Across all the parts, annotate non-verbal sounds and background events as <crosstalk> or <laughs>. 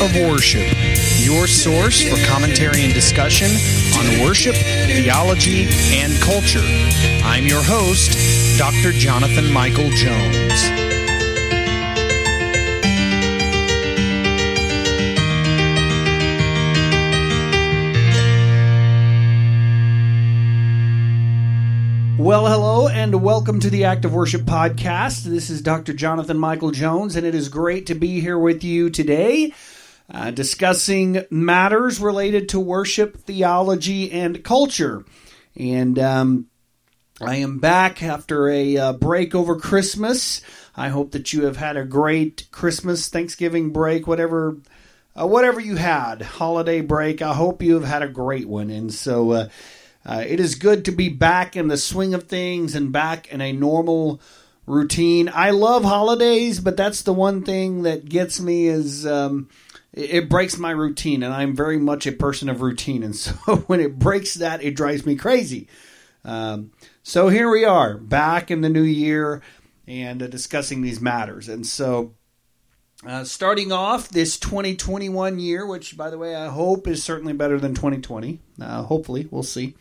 of Worship, your source for commentary and discussion on worship, theology, and culture. I'm your host, Dr. Jonathan Michael Jones. Well, hello, and welcome to the Act of Worship podcast. This is Dr. Jonathan Michael Jones, and it is great to be here with you today, uh, discussing matters related to worship, theology, and culture. And um, I am back after a uh, break over Christmas. I hope that you have had a great Christmas, Thanksgiving break, whatever. Uh, whatever you had, holiday break, I hope you have had a great one. And so, uh, uh, it is good to be back in the swing of things and back in a normal routine. I love holidays, but that's the one thing that gets me is um, it, breaks my routine, and I'm very much a person of routine, and <laughs> so when it breaks that, it drives me crazy. Um, so here we are, back in the new year and uh, discussing these matters, and so. Uh, starting off this 2021 year, which, by the way, I hope is certainly better than 2020. Uh, hopefully, we'll see.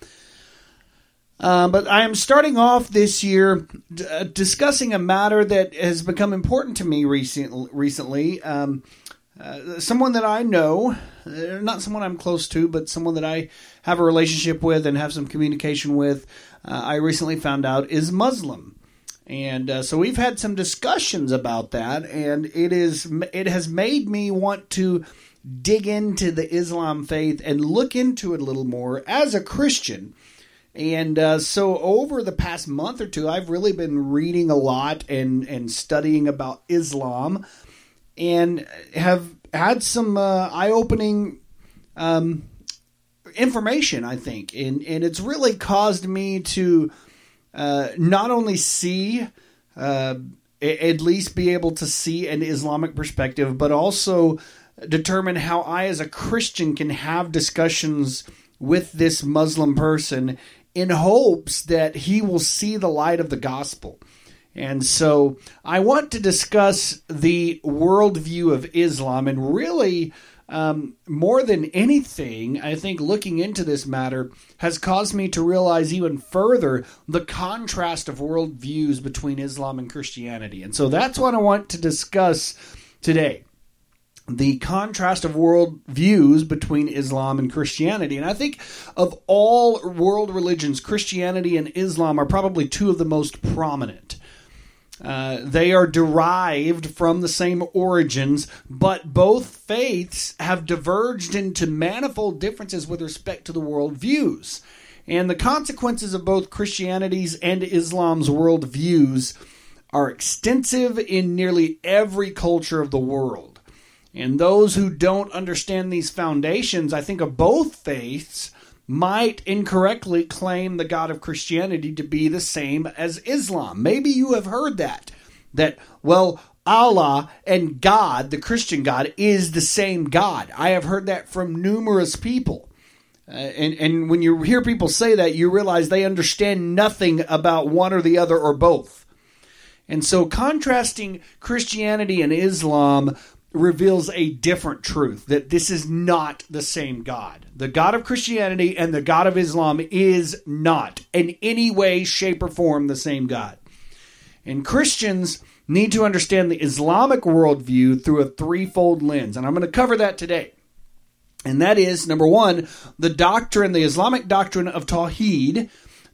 Uh, but I am starting off this year d- uh, discussing a matter that has become important to me recent- recently. Um, uh, someone that I know, uh, not someone I'm close to, but someone that I have a relationship with and have some communication with, I recently found out is Muslim. And uh, so we've had some discussions about that, and it is it has made me want to dig into the Islam faith and look into it a little more as a Christian. And uh, so over the past month or two, I've really been reading a lot and and studying about Islam, and have had some uh, eye opening. Um, information i think and and it's really caused me to uh, not only see, uh, at least be able to see an Islamic perspective, but also determine how I, as a Christian, can have discussions with this Muslim person in hopes that he will see the light of the gospel. And so I want to discuss the worldview of Islam and really um, more than anything, I think looking into this matter has caused me to realize even further the contrast of worldviews between Islam and Christianity. And so that's what I want to discuss today the contrast of world views between Islam and Christianity. And I think of all world religions, Christianity and Islam are probably two of the most prominent. Uh, they are derived from the same origins, but both faiths have diverged into manifold differences with respect to the worldviews. And the consequences of both Christianity's and Islam's worldviews are extensive in nearly every culture of the world. And those who don't understand these foundations, I think, of both faiths, might incorrectly claim the God of Christianity to be the same as Islam. Maybe you have heard that. That, well, Allah and God, the Christian God, is the same God. I have heard that from numerous people. Uh, and, and when you hear people say that, you realize they understand nothing about one or the other or both. And so, contrasting Christianity and Islam reveals a different truth that this is not the same God. The God of Christianity and the God of Islam is not in any way, shape, or form the same God. And Christians need to understand the Islamic worldview through a threefold lens. And I'm going to cover that today. And that is number one, the doctrine, the Islamic doctrine of Tawheed,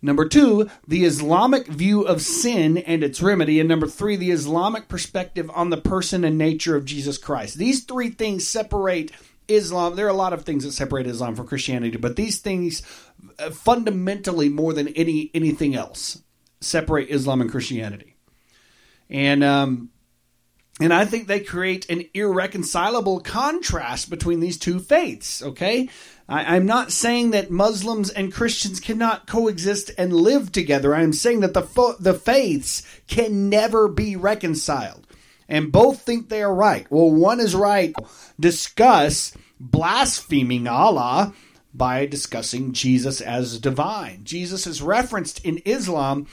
Number two, the Islamic view of sin and its remedy. And number three, the Islamic perspective on the person and nature of Jesus Christ. These three things separate Islam. There are a lot of things that separate Islam from Christianity, but these things uh, fundamentally, more than any anything else, separate Islam and Christianity. And um, and I think they create an irreconcilable contrast between these two faiths. Okay, I, am not saying that Muslims and Christians cannot coexist and live together. I am saying that the fo- the faiths can never be reconciled, and both think they are right. Well, one is right. Discuss blaspheming Allah by discussing Jesus as divine. Jesus is referenced in Islam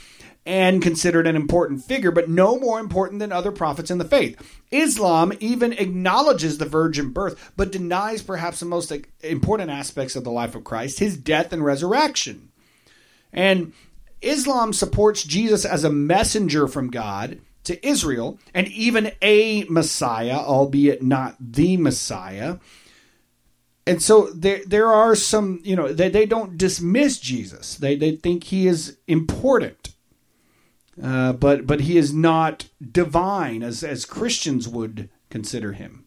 and considered an important figure, but no more important than other prophets in the faith. Islam even acknowledges the virgin birth, but denies perhaps the most important aspects of the life of Christ, his death and resurrection. And Islam supports Jesus as a messenger from God to Israel and even a Messiah, albeit not the Messiah. And so there there are some, you know, they, they don't dismiss Jesus. They they think he is important. Uh, but but he is not divine as as Christians would consider him.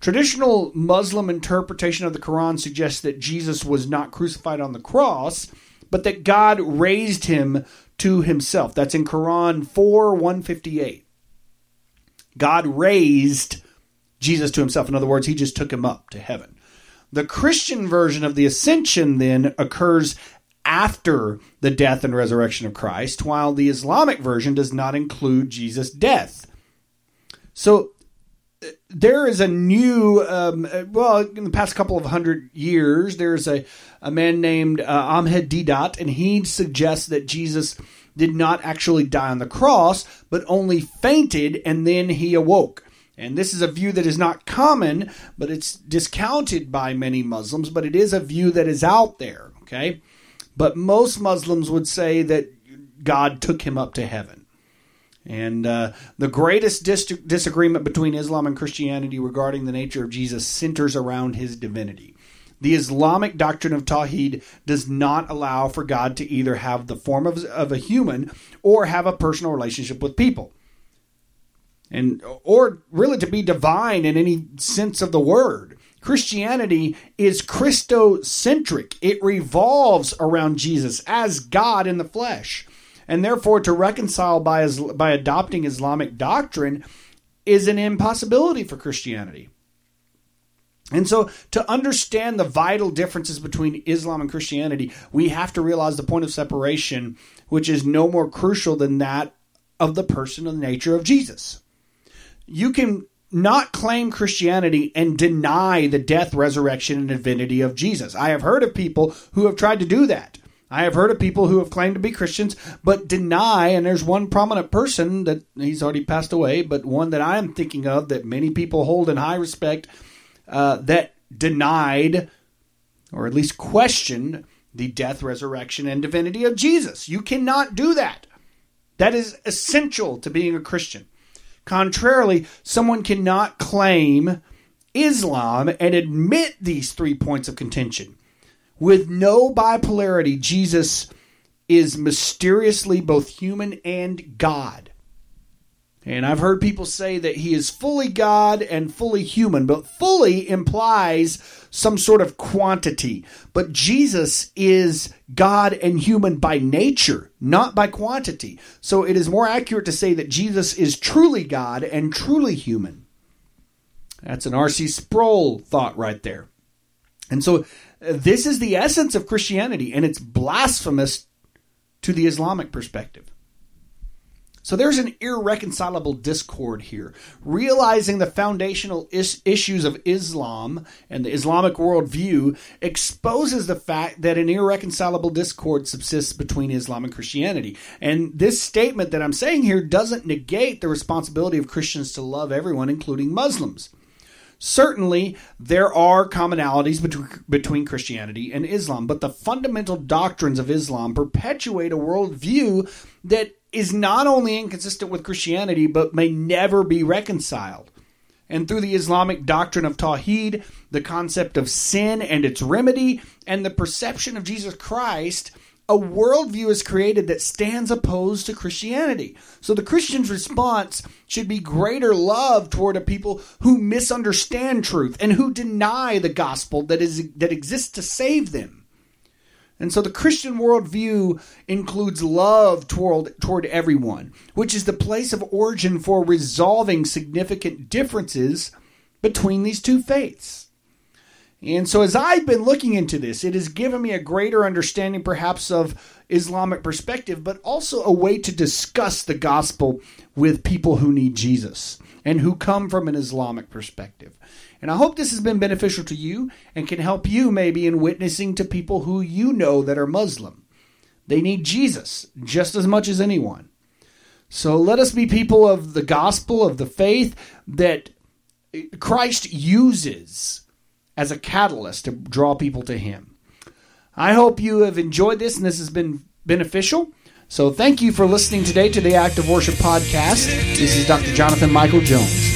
Traditional Muslim interpretation of the Quran suggests that Jesus was not crucified on the cross, but that God raised him to himself. That's in Quran 4 158. God raised Jesus to himself. In other words, he just took him up to heaven. The Christian version of the ascension then occurs after the death and resurrection of Christ, while the Islamic version does not include Jesus' death. So there is a new, um, well, in the past couple of hundred years, there's a, a man named uh, Ahmed Deedat, and he suggests that Jesus did not actually die on the cross, but only fainted and then he awoke. And this is a view that is not common, but it's discounted by many Muslims, but it is a view that is out there, okay? But most Muslims would say that God took him up to heaven. And uh, the greatest dis- disagreement between Islam and Christianity regarding the nature of Jesus centers around his divinity. The Islamic doctrine of Tawhid does not allow for God to either have the form of, of a human or have a personal relationship with people. And or really to be divine in any sense of the word. Christianity is Christocentric. It revolves around Jesus as God in the flesh and therefore to reconcile by by adopting Islamic doctrine is an impossibility for Christianity. And so, to understand the vital differences between Islam and Christianity, we have to realize the point of separation, which is no more crucial than that of the person and nature of Jesus. You can not claim Christianity and deny the death, resurrection, and divinity of Jesus. I have heard of people who have tried to do that. I have heard of people who have claimed to be Christians but deny, and there's one prominent person that he's already passed away, but one that I am thinking of that many people hold in high respect uh, that denied or at least questioned the death, resurrection, and divinity of Jesus. You cannot do that. That is essential to being a Christian. Contrarily, someone cannot claim Islam and admit these three points of contention. With no bipolarity, Jesus is mysteriously both human and God. And I've heard people say that he is fully God and fully human, but fully implies some sort of quantity. But Jesus is God and human by nature, not by quantity. So it is more accurate to say that Jesus is truly God and truly human. That's an R.C. Sproul thought right there. And so uh, this is the essence of Christianity, and it's blasphemous to the Islamic perspective. So there's an irreconcilable discord here. Realizing the foundational is- issues of Islam and the Islamic worldview exposes the fact that an irreconcilable discord subsists between Islam and Christianity. And this statement that I'm saying here doesn't negate the responsibility of Christians to love everyone, including Muslims. Certainly, there are commonalities between, between Christianity and Islam, but the fundamental doctrines of Islam perpetuate a worldview that is not only inconsistent with Christianity, but may never be reconciled. And through the Islamic doctrine of Tawhid, the concept of sin and its remedy, and the perception of Jesus Christ, a worldview is created that stands opposed to Christianity. So the Christian's response should be greater love toward a people who misunderstand truth and who deny the gospel that is that exists to save them. And so the Christian worldview includes love toward, toward everyone, which is the place of origin for resolving significant differences between these two faiths. And so, as I've been looking into this, it has given me a greater understanding, perhaps, of Islamic perspective, but also a way to discuss the gospel with people who need Jesus and who come from an Islamic perspective. And I hope this has been beneficial to you and can help you maybe in witnessing to people who you know that are Muslim. They need Jesus just as much as anyone. So let us be people of the gospel, of the faith that Christ uses as a catalyst to draw people to Him. I hope you have enjoyed this and this has been beneficial. So thank you for listening today to the Act of Worship podcast. This is Dr. Jonathan Michael Jones.